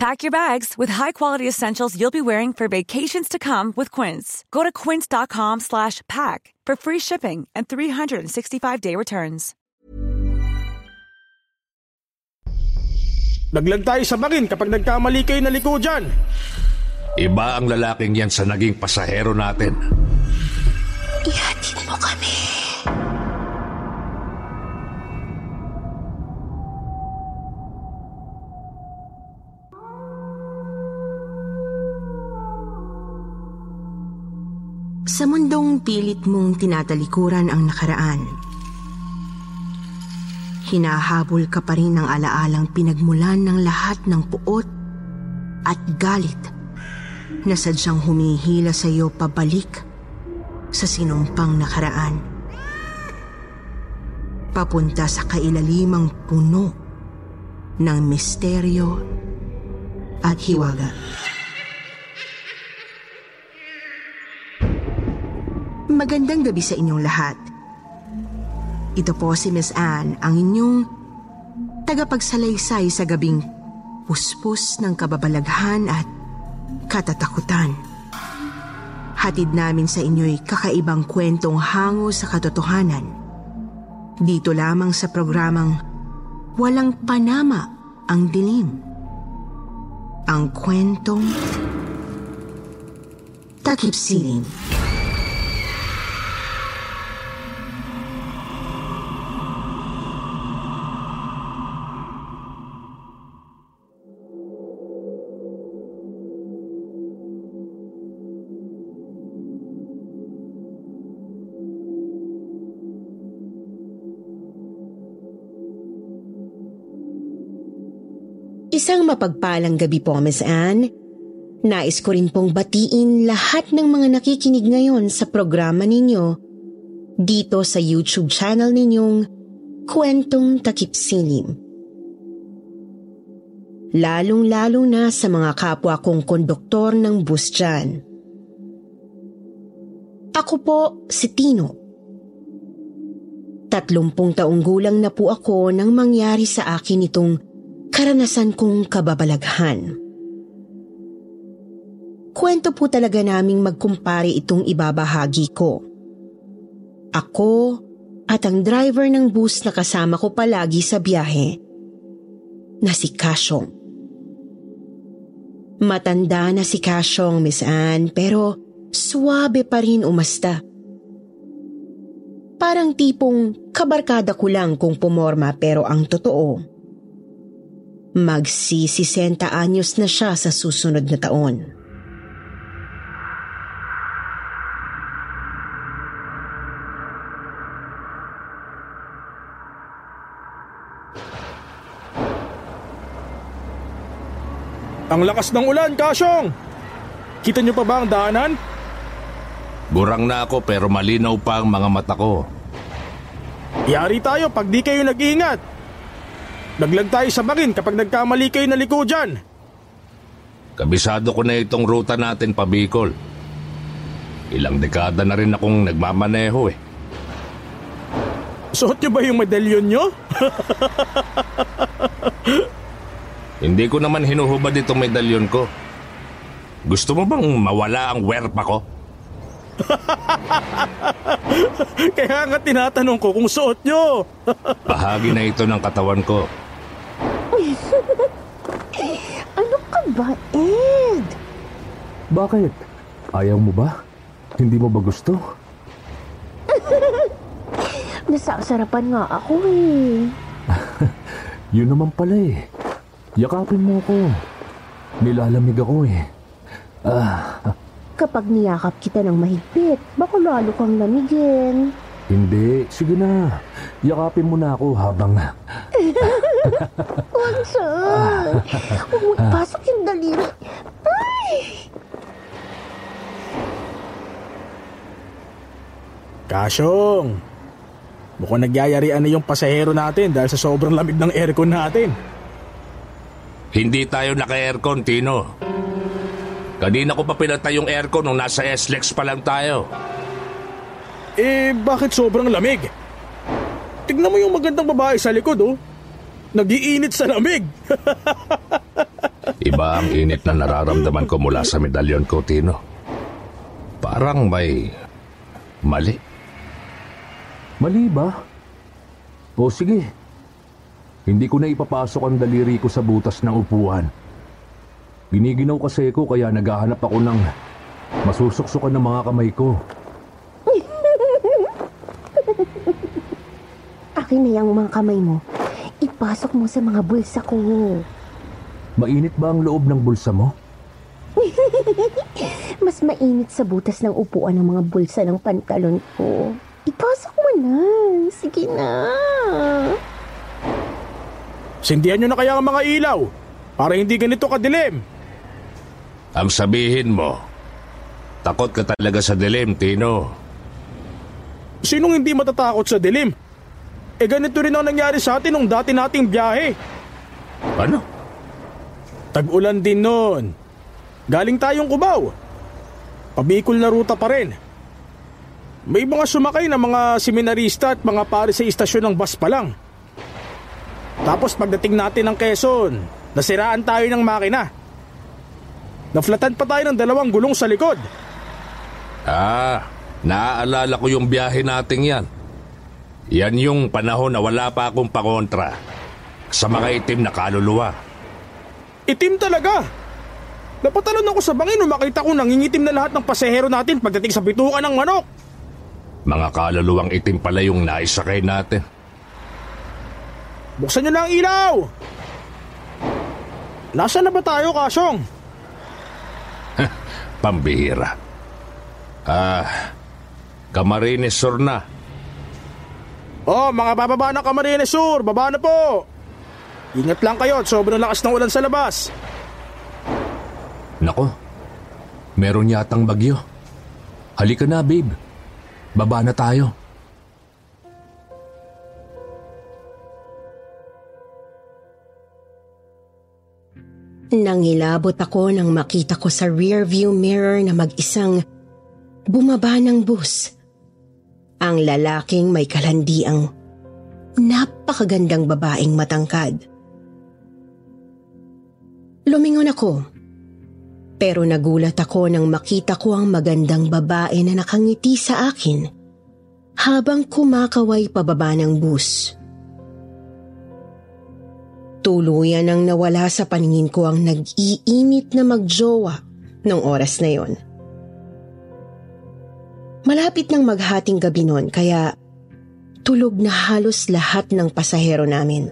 Pack your bags with high-quality essentials you'll be wearing for vacations to come with Quince. Go to quince.com slash pack for free shipping and 365-day returns. Naglag tayo sa bangin kapag nagkamali kayo na liko dyan. Iba ang lalaking yan sa naging pasahero natin. Ihatid mo kami. Sa mundong pilit mong tinatalikuran ang nakaraan, hinahabol ka pa rin ng alaalang pinagmulan ng lahat ng puot at galit na sadyang humihila sa iyo pabalik sa sinumpang nakaraan. Papunta sa kailalimang puno ng misteryo at hiwaga. Magandang gabi sa inyong lahat. Ito po si Miss Anne, ang inyong tagapagsalaysay sa gabing puspos ng kababalaghan at katatakutan. Hatid namin sa inyo'y kakaibang kwentong hango sa katotohanan. Dito lamang sa programang Walang Panama ang Dilim. Ang kwentong Takip Siling. Isang mapagpalang gabi po, Miss Anne. Nais ko rin pong batiin lahat ng mga nakikinig ngayon sa programa ninyo dito sa YouTube channel ninyong Kwentong Takip Silim. Lalong-lalo na sa mga kapwa kong konduktor ng bus dyan. Ako po si Tino. Tatlumpung taong gulang na po ako nang mangyari sa akin itong karanasan kong kababalaghan. Kwento po talaga naming magkumpare itong ibabahagi ko. Ako at ang driver ng bus na kasama ko palagi sa biyahe na si Kasyong. Matanda na si Kasyong, Miss Anne, pero suwabe pa rin umasta. Parang tipong kabarkada ko lang kung pumorma pero ang totoo, Magsisisenta anyos na siya sa susunod na taon. Ang lakas ng ulan, Kasyong! Kita niyo pa ba ang daanan? Burang na ako pero malinaw pa ang mga mata ko. Yari tayo pag di kayo nag-iingat. Naglag tayo sa bangin kapag nagkamali kayo na liko dyan. Kabisado ko na itong ruta natin pa Bicol. Ilang dekada na rin akong nagmamaneho eh. Suot niyo ba yung medalyon niyo? Hindi ko naman hinuhubad itong medalyon ko. Gusto mo bang mawala ang werpa ko? Kaya nga tinatanong ko kung suot niyo. Bahagi na ito ng katawan ko. ano ka ba, Ed? Bakit? Ayaw mo ba? Hindi mo ba gusto? Nasasarapan nga ako eh. Yun naman pala eh. Yakapin mo ako. Nilalamig ako eh. Ah, Kapag niyakap kita ng mahigpit, baka lalo kang lamigin. hindi. Sige na. Yakapin mo na ako habang... Huwag siya. Huwag mo ipasok yung daliri. Ay! Kasyong, Mukhang nagyayarian na yung pasahero natin dahil sa sobrang lamig ng aircon natin. Hindi tayo naka-aircon, Tino. Kanina ko pa pinatay yung aircon nung nasa SLEX pa lang tayo. Eh, bakit sobrang lamig? Tignan mo yung magandang babae sa likod, oh. Nagiinit sa lamig. Iba ang init na nararamdaman ko mula sa medalyon ko, Tino. Parang may mali. Mali ba? O sige. Hindi ko na ipapasok ang daliri ko sa butas ng upuan. Giniginaw kasi ko kaya naghahanap ako ng masusuksukan ng mga kamay ko. Akin na yung mga kamay mo. Ipasok mo sa mga bulsa ko. Mainit ba ang loob ng bulsa mo? Mas mainit sa butas ng upuan ng mga bulsa ng pantalon ko. Ipasok mo na. Sige na. Sindihan nyo na kaya ang mga ilaw para hindi ganito kadilim. Ang sabihin mo, takot ka talaga sa dilim, Tino. Sinong hindi matatakot sa dilim? Eh ganito rin ang nangyari sa atin nung dati nating biyahe. Ano? Tag-ulan din noon. Galing tayong Cubao. Pabikol na ruta pa rin. May mga sumakay na mga seminarista at mga pare sa istasyon ng bus pa lang. Tapos pagdating natin ng Quezon, nasiraan tayo ng makina. Naflatan pa tayo ng dalawang gulong sa likod. Ah, naaalala ko yung biyahe nating yan. Yan yung panahon na wala pa akong pakontra sa mga itim na kaluluwa. Itim talaga. Napatalon ako sa bangin nung makita ko nangingitim na lahat ng pasahero natin pagdating sa bitukan ng manok. Mga kaluluwang itim pala yung naisakay natin. Buksan nyo na ang ilaw! Nasaan na ba tayo, Kasyong? Pambihira. Ah, Camarines Sur na. Oh, mga bababa ng Camarines Sur, baba na po! Ingat lang kayo at sobrang lakas ng ulan sa labas. Nako, meron yatang bagyo. Halika na, babe. Baba na tayo. Nangilabot ako nang makita ko sa rear view mirror na mag-isang bumaba ng bus. Ang lalaking may kalandiang napakagandang babaeng matangkad. Lumingon ako. Pero nagulat ako nang makita ko ang magandang babae na nakangiti sa akin habang kumakaway pababa ng bus. Tuluyan ang nawala sa paningin ko ang nag-iinit na magjowa nung oras na yon. Malapit nang maghating gabi noon kaya tulog na halos lahat ng pasahero namin.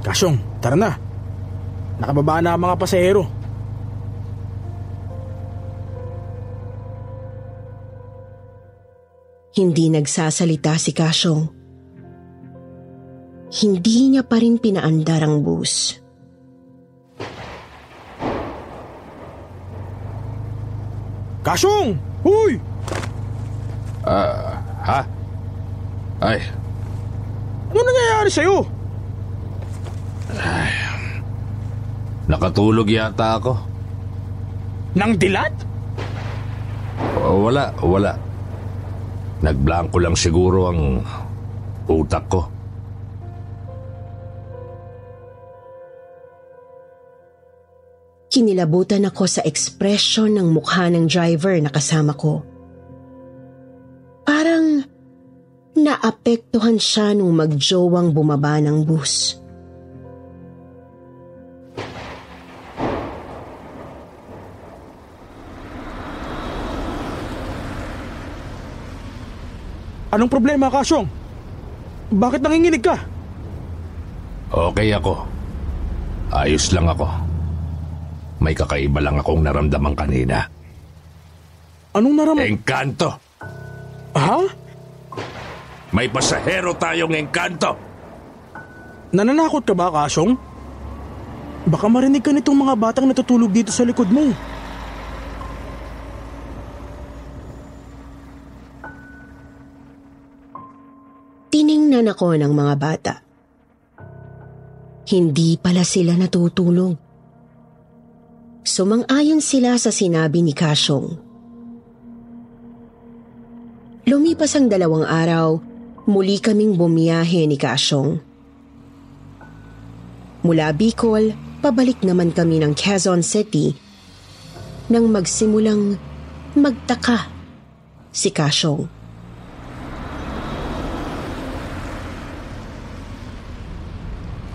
Kasyong, tara na. Nakababa na ang mga pasahero. Hindi nagsasalita si Kasyong. Hindi niya pa rin pinaandar ang bus. Kasyong! Huy! Ha? Ay, Ano nangyayari sa'yo? nakatulog yata ako. Nang dilat? O, wala, wala. Nagblanko lang siguro ang utak ko. Kinilabutan ako sa ekspresyon ng mukha ng driver na kasama ko. Parang naapektuhan siya nung magjowang bumaba ng bus. Anong problema, Kasyong? Bakit nanginginig ka? Okay ako. Ayos lang ako. May kakaiba lang akong naramdaman kanina. Anong naramdaman? Engkanto! Ha? May pasahero tayong engkanto! Nananakot ka ba, Kasyong? Baka marinig ka nitong mga batang natutulog dito sa likod mo. Tiningnan ako ng mga bata. Hindi pala sila natutulog. Sumang-ayon sila sa sinabi ni Kasyong. Lumipas ang dalawang araw, muli kaming bumiyahe ni Kasyong. Mula Bicol, pabalik naman kami ng Quezon City nang magsimulang magtaka si Kasyong.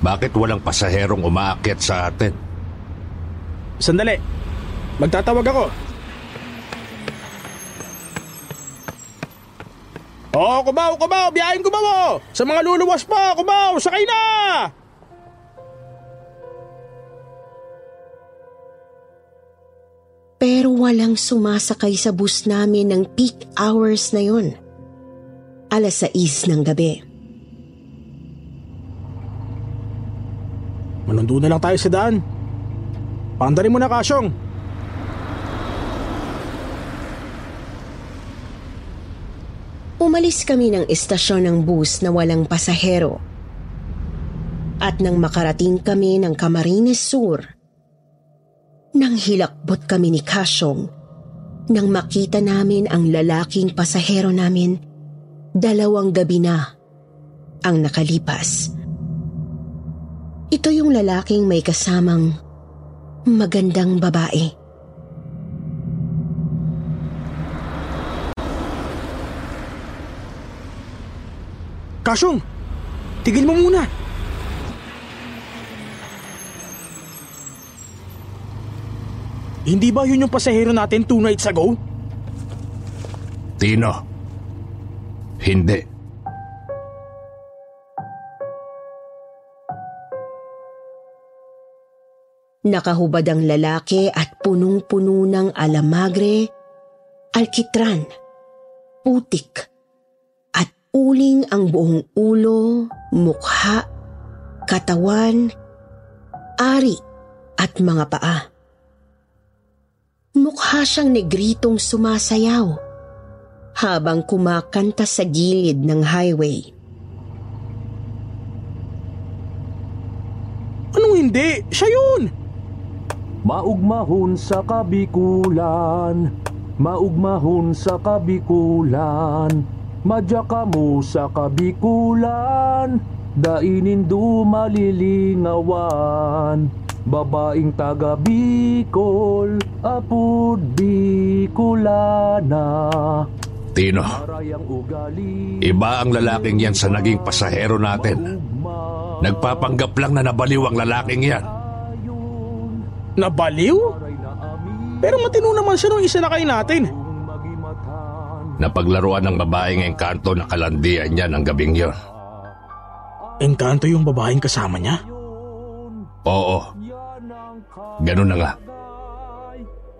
Bakit walang pasaherong umaakyat sa atin? Sandali. Magtatawag ako. Oh, kumaw, kumaw, biyahin kumaw! Sa mga luluwas pa, kumaw, sakay na! Pero walang sumasakay sa bus namin ng peak hours na yon. Alas 6 ng gabi. Manundo na lang tayo sa daan. Paandarin mo na, Kasyong. Umalis kami ng istasyon ng bus na walang pasahero. At nang makarating kami ng Camarines Sur, nang hilakbot kami ni Kasyong, nang makita namin ang lalaking pasahero namin, dalawang gabi na ang nakalipas. Ito yung lalaking may kasamang magandang babae. Kasyong, tigil mo muna. Hindi ba yun yung pasahero natin two nights ago? Tino. Hindi. Nakahubad ang lalaki at punong-puno ng alamagre, alkitran, putik, at uling ang buong ulo, mukha, katawan, ari at mga paa. Mukha siyang negritong sumasayaw habang kumakanta sa gilid ng highway. Anong hindi? Siya yun! Maugmahon sa kabikulan, maugmahon sa kabikulan, madya ka mo sa kabikulan, dainin du malilingawan. Babaing taga Bicol, apud Bicolana. Tino, iba ang lalaking yan sa naging pasahero natin. Nagpapanggap lang na nabaliw ang lalaking yan. Nabaliw? Pero matino naman siya nung isinakay natin. Napaglaruan ng babaeng engkanto na kalandian niya ng gabing yon. Engkanto yung babaeng kasama niya. Oo. Ganun na nga.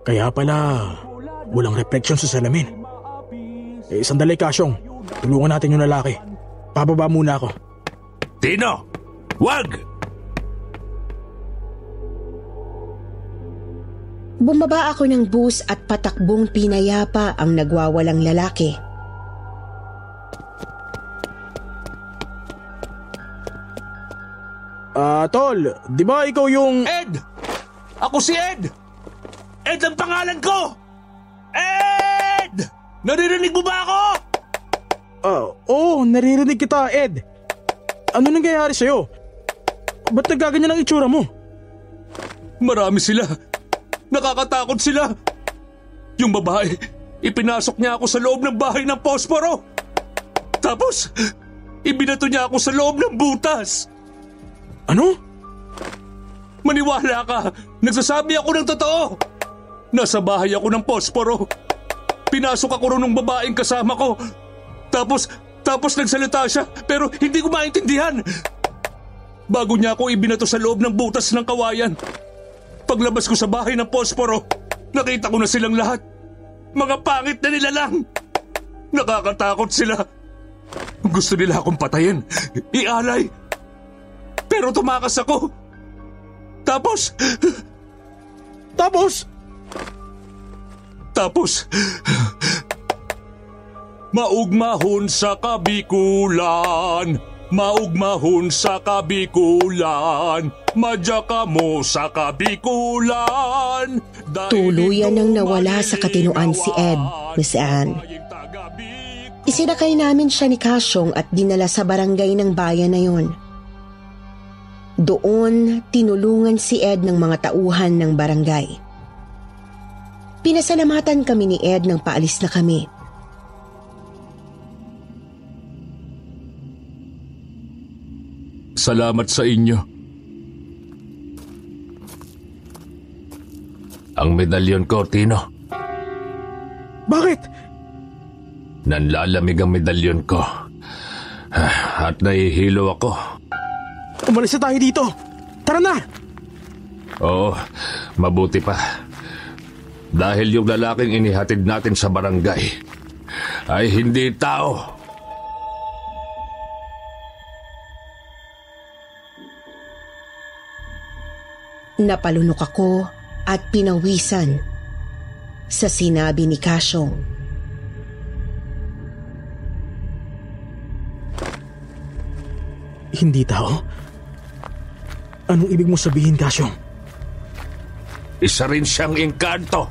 Kaya pala, walang reflection sa salamin. Eh, sandali Kasyong. Tulungan natin yung lalaki. Pababa muna ako. Tino! Wag! Bumaba ako ng bus at patakbong pinayapa ang nagwawalang lalaki. Ah, tol, di ba ikaw yung... Ed! Ako si Ed! Ed ang pangalan ko! Ed! Naririnig mo ba ako? Ah, oo, naririnig kita, Ed. Ano nangyayari sa'yo? Ba't nagaganyan ang itsura mo? Marami sila. Nakakatakot sila. Yung babae, ipinasok niya ako sa loob ng bahay ng posporo. Tapos, ibinato niya ako sa loob ng butas. Ano? Maniwala ka, nagsasabi ako ng totoo. Nasa bahay ako ng posporo. Pinasok ako ron ng babaeng kasama ko. Tapos, tapos nagsalita siya pero hindi ko maintindihan. Bago niya ako ibinato sa loob ng butas ng kawayan. Paglabas ko sa bahay ng posporo, nakita ko na silang lahat. Mga pangit na nila lang. Nakakatakot sila. Gusto nila akong patayin, ialay. Pero tumakas ako. Tapos, Tapos, tapos, maugmahon sa kabikulan, Maugmahon sa kabikulan, madya ka mo sa kabikulan. Tuluyan nang ito nawala sa katinuan si Ed, Miss Anne. Isinakay namin siya ni Kasyong at dinala sa barangay ng bayan na yon. Doon, tinulungan si Ed ng mga tauhan ng barangay. Pinasalamatan kami ni Ed nang paalis na kami. Salamat sa inyo. Ang medalyon ko, Tino. Bakit? Nanlalamig ang medalyon ko. At nahihilo ako. Umalis na tayo dito. Tara na! Oo, mabuti pa. Dahil yung lalaking inihatid natin sa barangay ay hindi tao. Napalunok ako at pinawisan sa sinabi ni Kasyong. Hindi tao? Anong ibig mo sabihin, Kasyong? Isa rin siyang engkanto.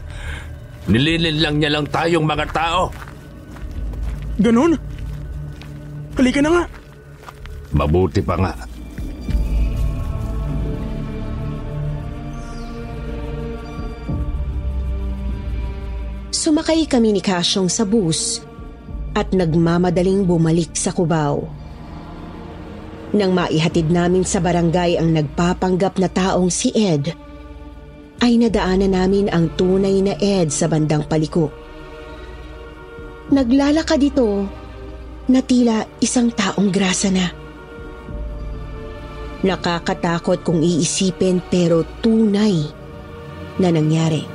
Nililin lang niya lang tayong mga tao. Ganon? Halika na nga. Mabuti pa nga. Sumakay kami ni Kasyong sa bus at nagmamadaling bumalik sa Cubao. Nang maihatid namin sa barangay ang nagpapanggap na taong si Ed, ay nadaanan namin ang tunay na Ed sa bandang paliko. Naglalakad ito na tila isang taong grasa na. Nakakatakot kung iisipin pero tunay na nangyari.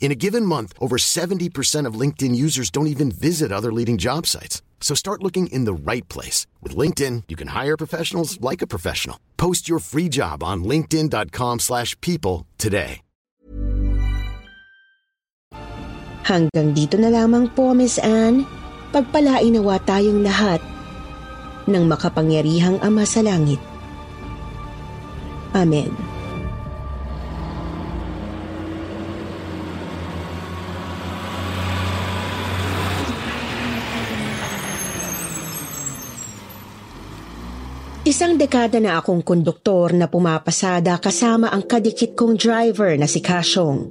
In a given month, over 70% of LinkedIn users don't even visit other leading job sites. So start looking in the right place. With LinkedIn, you can hire professionals like a professional. Post your free job on linkedin.com slash people today. Hanggang dito na lamang po, Miss Anne. Pagpalain nawa tayong lahat ng makapangyarihang Ama sa Langit. Amen. Isang dekada na akong konduktor na pumapasada kasama ang kadikit kong driver na si Kasyong.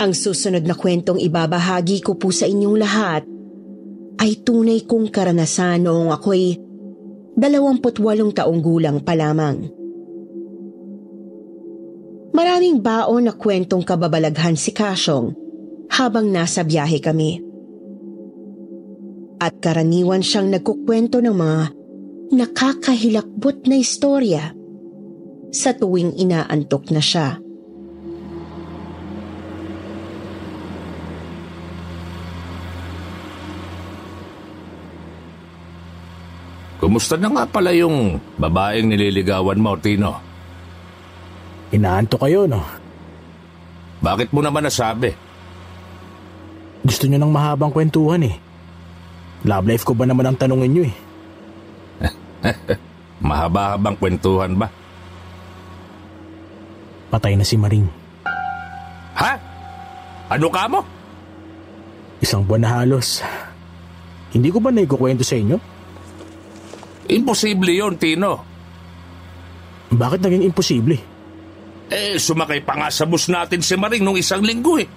Ang susunod na kwentong ibabahagi ko po sa inyong lahat ay tunay kong karanasan noong ako'y 28 taong gulang pa lamang. Maraming baon na kwentong kababalaghan si Kasyong habang nasa biyahe kami. At karaniwan siyang nagkukwento ng mga nakakahilakbot na istorya sa tuwing inaantok na siya. Kumusta na nga pala yung babaeng nililigawan mo, Tino? Inaanto kayo, no? Bakit mo naman nasabi? Gusto nyo ng mahabang kwentuhan eh. Love life ko ba naman ang tanongin nyo eh? Mahaba-habang kwentuhan ba? Patay na si Maring. Ha? Ano ka mo? Isang buwan na halos. Hindi ko ba naikukwento sa inyo? Imposible yon, Tino. Bakit naging imposible? Eh, sumakay pa nga sa bus natin si Maring nung isang linggo eh.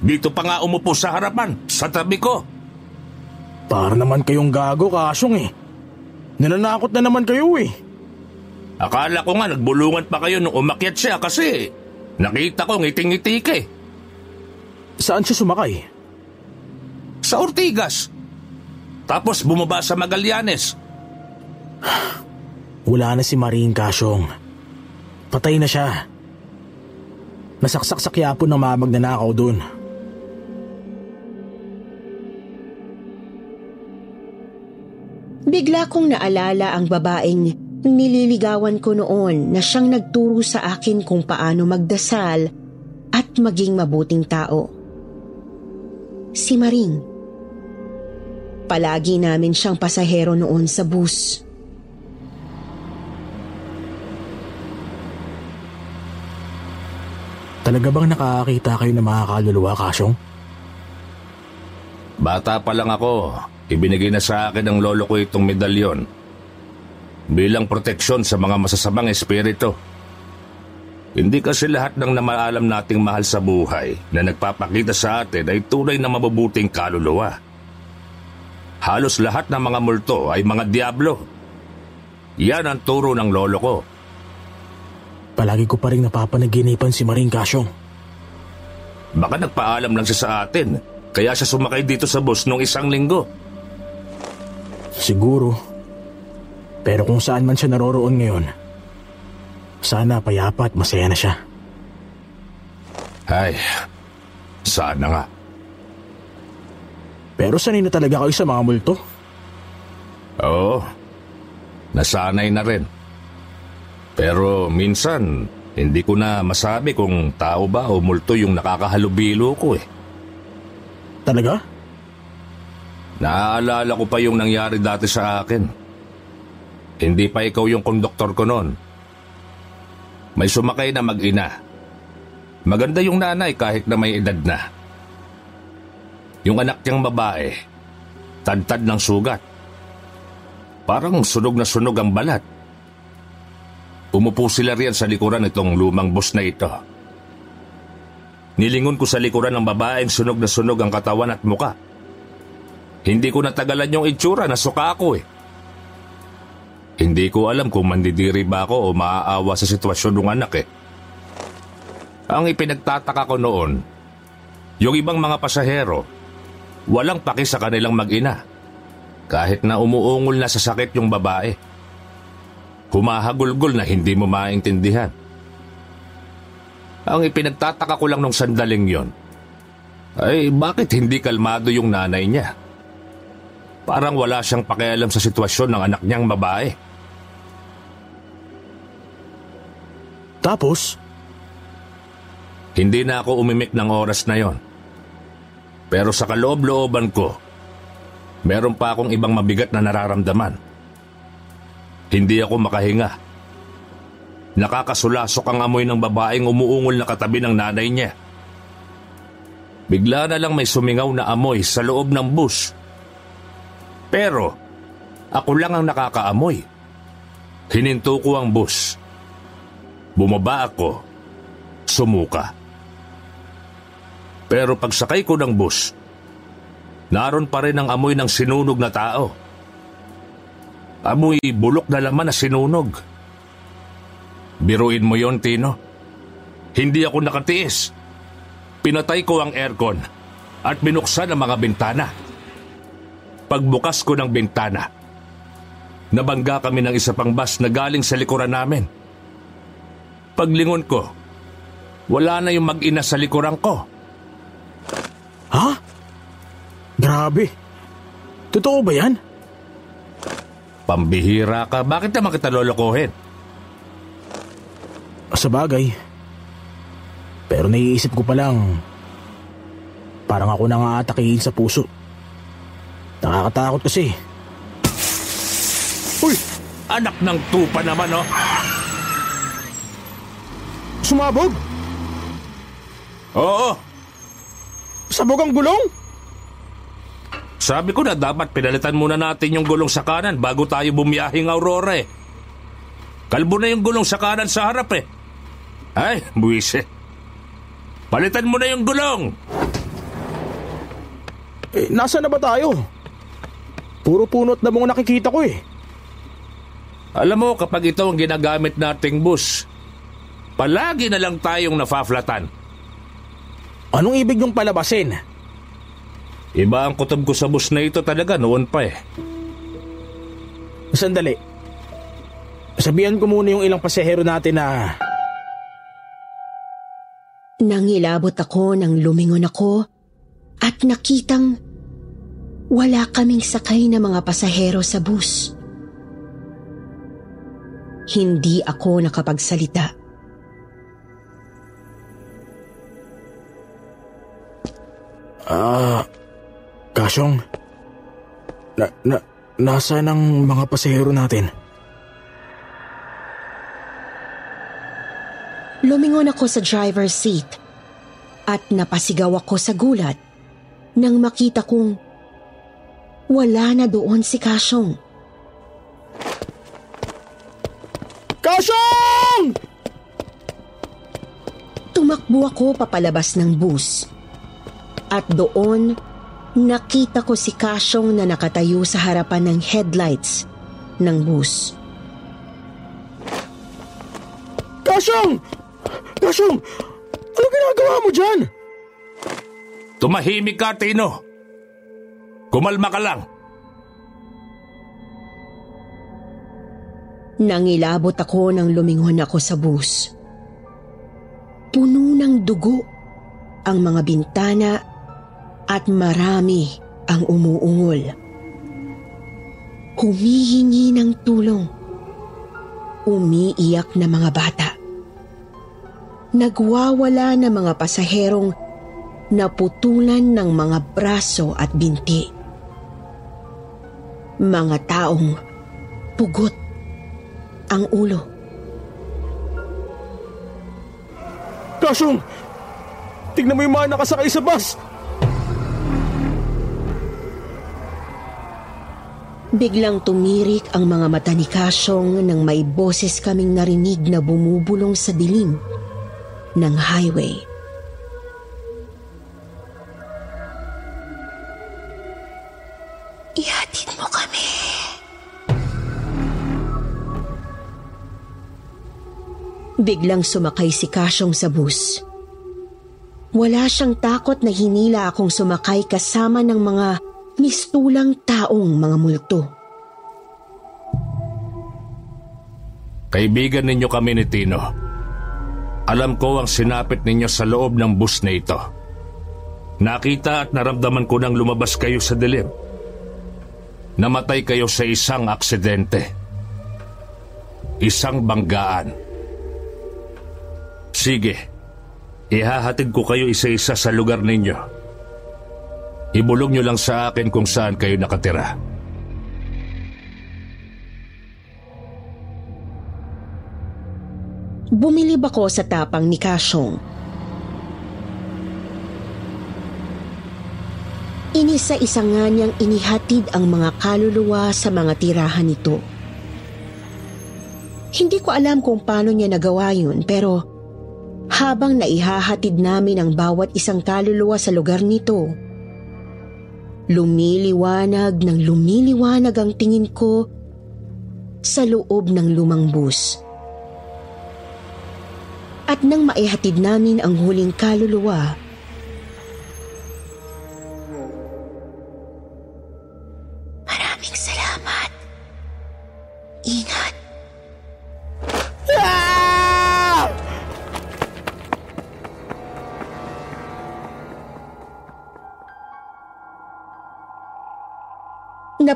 Dito pa nga umupo sa harapan, sa tabi ko. Para naman kayong gago, kasyong eh. Nananakot na naman kayo eh. Akala ko nga nagbulungan pa kayo nung umakyat siya kasi nakita ko ngiting-ngiti ka eh. Saan siya sumakay? Sa Ortigas. Tapos bumaba sa Magallanes. Wala na si Maring Kasyong. Patay na siya. Nasaksak sa Quiapo ng mga magnanakaw doon. Bigla kong naalala ang babaeng nililigawan ko noon na siyang nagturo sa akin kung paano magdasal at maging mabuting tao. Si Maring. Palagi namin siyang pasahero noon sa bus. Talaga bang nakakakita kayo ng mga kaluluwa, Kasyong? Bata pa lang ako, ibinigay na sa akin ng lolo ko itong medalyon. Bilang proteksyon sa mga masasamang espiritu. Hindi kasi lahat ng namaalam nating mahal sa buhay na nagpapakita sa atin ay tunay na mabubuting kaluluwa. Halos lahat ng mga multo ay mga diablo. Yan ang turo ng lolo ko. Palagi ko pa rin napapanaginipan si Maring Kasyong. Baka nagpaalam lang siya sa atin, kaya siya sumakay dito sa bus nung isang linggo. Siguro. Pero kung saan man siya naroroon ngayon, sana payapa at masaya na siya. Ay, sana nga. Pero sanay na talaga kayo sa mga multo. Oo, nasanay na rin. Pero minsan, hindi ko na masabi kung tao ba o multo yung nakakahalubilo ko eh. Talaga? Naaalala ko pa yung nangyari dati sa akin. Hindi pa ikaw yung konduktor ko noon. May sumakay na mag-ina. Maganda yung nanay kahit na may edad na. Yung anak niyang babae, tad-tad ng sugat. Parang sunog na sunog ang balat. Umupo sila riyan sa likuran itong lumang bus na ito. Nilingon ko sa likuran ng babaeng sunog na sunog ang katawan at muka. Hindi ko natagalan yung itsura, nasuka ako eh. Hindi ko alam kung mandidiri ba ako o maaawa sa sitwasyon ng anak eh. Ang ipinagtataka ko noon, yung ibang mga pasahero, walang paki sa kanilang mag-ina. Kahit na umuungol na sa sakit yung babae. Humahagulgol na hindi mo maintindihan. Ang ipinagtataka ko lang nung sandaling yon, ay bakit hindi kalmado yung nanay niya? Parang wala siyang pakialam sa sitwasyon ng anak niyang babae. Tapos, Hindi na ako umimik ng oras na yon. Pero sa kaloob-looban ko, meron pa akong ibang mabigat na nararamdaman. Hindi ako makahinga. Nakakasulasok ang amoy ng babaeng umuungol na katabi ng nanay niya. Bigla na lang may sumingaw na amoy sa loob ng bus. Pero, ako lang ang nakakaamoy. Hininto ko ang bus. Bumaba ako. Sumuka. Pero pagsakay ko ng bus, naroon pa rin ang amoy ng sinunog na tao. Amoy bulok na laman na sinunog. Biruin mo yon Tino. Hindi ako nakatiis. Pinatay ko ang aircon at binuksan ang mga bintana. Pagbukas ko ng bintana, nabangga kami ng isa pang bus na galing sa likuran namin. Paglingon ko, wala na yung mag-ina sa likuran ko. ha? Grabe. Totoo ba yan? Pambihira ka, bakit naman kita lolokohin? Sa bagay. Pero naiisip ko pa lang, parang ako nang aatakihin sa puso. Nakakatakot kasi. Uy! Anak ng tupa naman, oh! Sumabog! Oo! Sabog ang gulong! Sabi ko na dapat pinalitan muna natin yung gulong sa kanan bago tayo bumiyahing Aurora eh. Kalbo na yung gulong sa kanan sa harap eh. Ay, buwise. Palitan mo na yung gulong! Eh, nasa na ba tayo? Puro punot na mong nakikita ko eh. Alam mo, kapag ito ang ginagamit nating bus, palagi na lang tayong nafaflatan. Anong ibig yung palabasin? Iba ang kutob ko sa bus na ito talaga noon pa eh. Sandali. Sabihan ko muna yung ilang pasahero natin na... Nangilabot ako nang lumingon ako at nakitang wala kaming sakay na mga pasahero sa bus. Hindi ako nakapagsalita. Ah, Kasyong, na, na, nasa ng mga pasahero natin? Lumingon ako sa driver's seat at napasigaw ako sa gulat nang makita kong wala na doon si Kasyong. Kasyong! Tumakbo ako papalabas ng bus. At doon, nakita ko si Kasyong na nakatayo sa harapan ng headlights ng bus. Kasyong! Kasyong! Ano ginagawa mo dyan? Tumahimik ka, Tino. Kumalma ka lang. Nangilabot ako nang lumingon ako sa bus. Puno ng dugo ang mga bintana at marami ang umuungol. Humihingi ng tulong. Umiiyak na mga bata. Nagwawala na mga pasaherong naputulan ng mga braso at binti. Mga taong pugot ang ulo. Kasyong! Tignan mo yung mga nakasakay sa bus! Biglang tumirik ang mga mata ni Kasyong nang may boses kaming narinig na bumubulong sa dilim ng highway. Biglang sumakay si Kasyong sa bus. Wala siyang takot na hinila akong sumakay kasama ng mga mistulang taong mga multo. Kaibigan ninyo kami ni Tino. Alam ko ang sinapit ninyo sa loob ng bus na ito. Nakita at naramdaman ko nang lumabas kayo sa dilim. Namatay kayo sa isang aksidente. Isang banggaan. Sige, ihahatid ko kayo isa-isa sa lugar ninyo. Ibulong nyo lang sa akin kung saan kayo nakatira. Bumilib ako sa tapang ni Kasyong. Inisa-isa nga niyang inihatid ang mga kaluluwa sa mga tirahan nito. Hindi ko alam kung paano niya nagawa yun pero habang naihahatid namin ang bawat isang kaluluwa sa lugar nito, lumiliwanag ng lumiliwanag ang tingin ko sa loob ng lumang bus. At nang maihatid namin ang huling kaluluwa,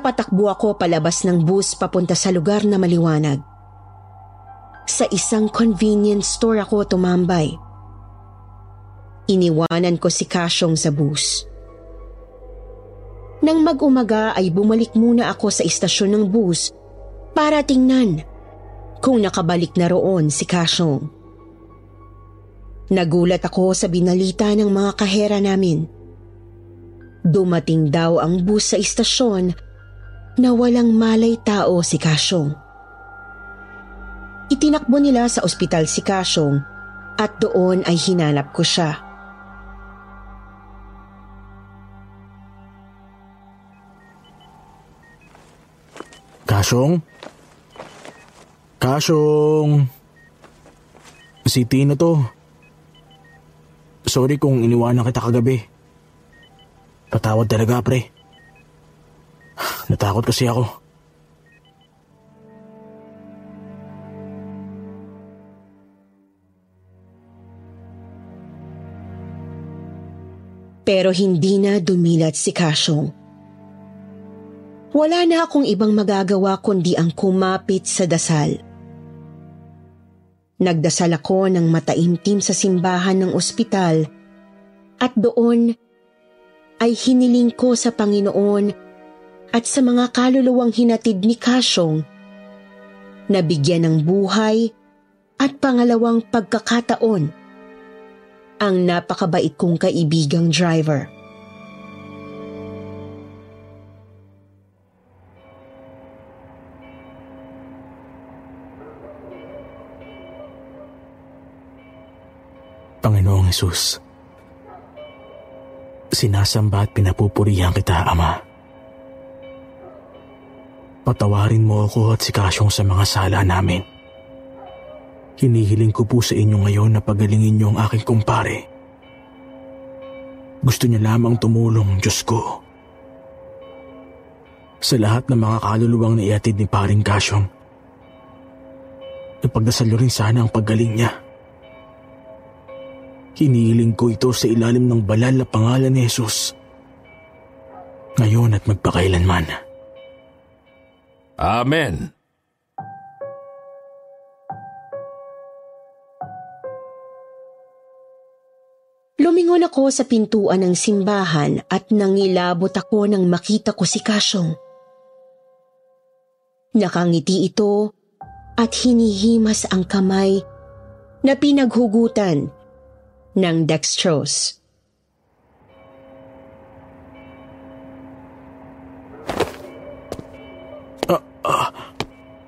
Napatakbo ako palabas ng bus papunta sa lugar na maliwanag. Sa isang convenience store ako tumambay. Iniwanan ko si Kasyong sa bus. Nang mag-umaga ay bumalik muna ako sa istasyon ng bus para tingnan kung nakabalik na roon si Kasyong. Nagulat ako sa binalita ng mga kahera namin. Dumating daw ang bus sa istasyon na walang malay tao si Kasyong. Itinakbo nila sa ospital si Kasyong at doon ay hinanap ko siya. Kasyong? Kasyong? Si Tino to. Sorry kung iniwanan kita kagabi. Patawad talaga, pre. Natakot kasi ako. Pero hindi na dumilat si Kasyong. Wala na akong ibang magagawa kundi ang kumapit sa dasal. Nagdasal ako ng mataimtim sa simbahan ng ospital at doon ay hiniling ko sa Panginoon at sa mga kaluluwang hinatid ni Kasyong na bigyan ng buhay at pangalawang pagkakataon ang napakabait kong kaibigang driver. Panginoong Yesus, sinasamba at pinapupurihan kita, Ama. Patawarin mo ako at si Kasyong sa mga sala namin. Hinihiling ko po sa inyo ngayon na pagalingin niyo ang aking kumpare. Gusto niya lamang tumulong, Diyos ko. Sa lahat ng mga kaluluwang naiatid ni paring Kasyong, ipagdasal rin sana ang paggaling niya. Hinihiling ko ito sa ilalim ng balal na pangalan ni Jesus. Ngayon at magpakailanman. Amen. Lumingon ako sa pintuan ng simbahan at nangilabot ako nang makita ko si Kasyong. Nakangiti ito at hinihimas ang kamay na pinaghugutan ng dextrose.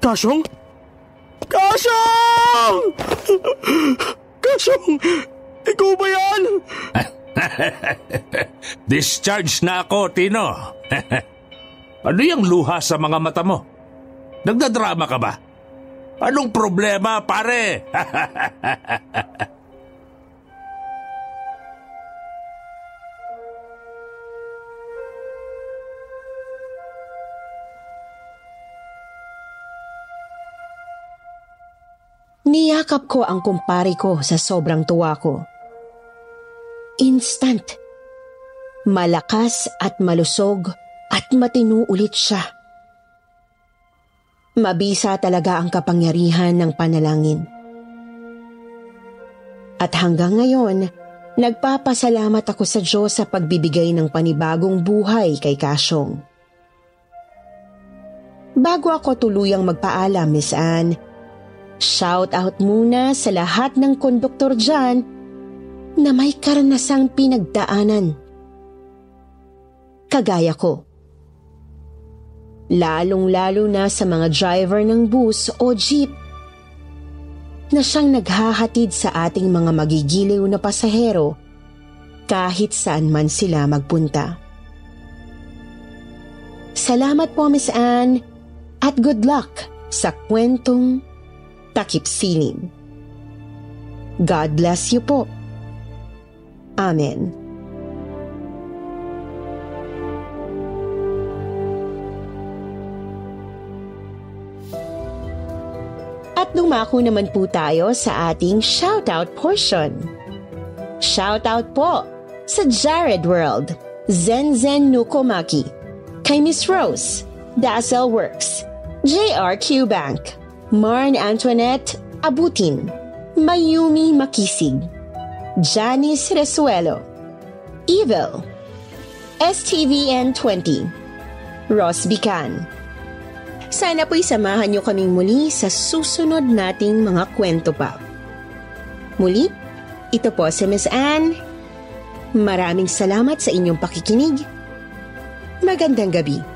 Kasyong? Kasyong! Kasyong! Ikaw ba yan? Discharge na ako, Tino. ano yung luha sa mga mata mo? Nagdadrama ka ba? Anong problema, pare? Niyakap ko ang kumpare ko sa sobrang tuwa ko. Instant. Malakas at malusog at matinu ulit siya. Mabisa talaga ang kapangyarihan ng panalangin. At hanggang ngayon, nagpapasalamat ako sa Diyos sa pagbibigay ng panibagong buhay kay Kasyong. Bago ako tuluyang magpaalam, Miss Anne, Shout out muna sa lahat ng konduktor dyan na may karanasang pinagdaanan. Kagaya ko. Lalong-lalo na sa mga driver ng bus o jeep na siyang naghahatid sa ating mga magigiliw na pasahero kahit saan man sila magpunta. Salamat po Miss Anne at good luck sa kwentong takip siling. God bless you po. Amen. At dumako naman po tayo sa ating shoutout portion. Shoutout po sa Jared World, Zen Zen Nukomaki, kay Miss Rose, Dazzle Works, JRQ Bank, Marn Antoinette Abutin, Mayumi Makisig, Janice Resuelo, Evil, STVN 20, Ross Bican. Sana po'y samahan niyo kaming muli sa susunod nating mga kwento pa. Muli, ito po si Miss Anne. Maraming salamat sa inyong pakikinig. Magandang gabi.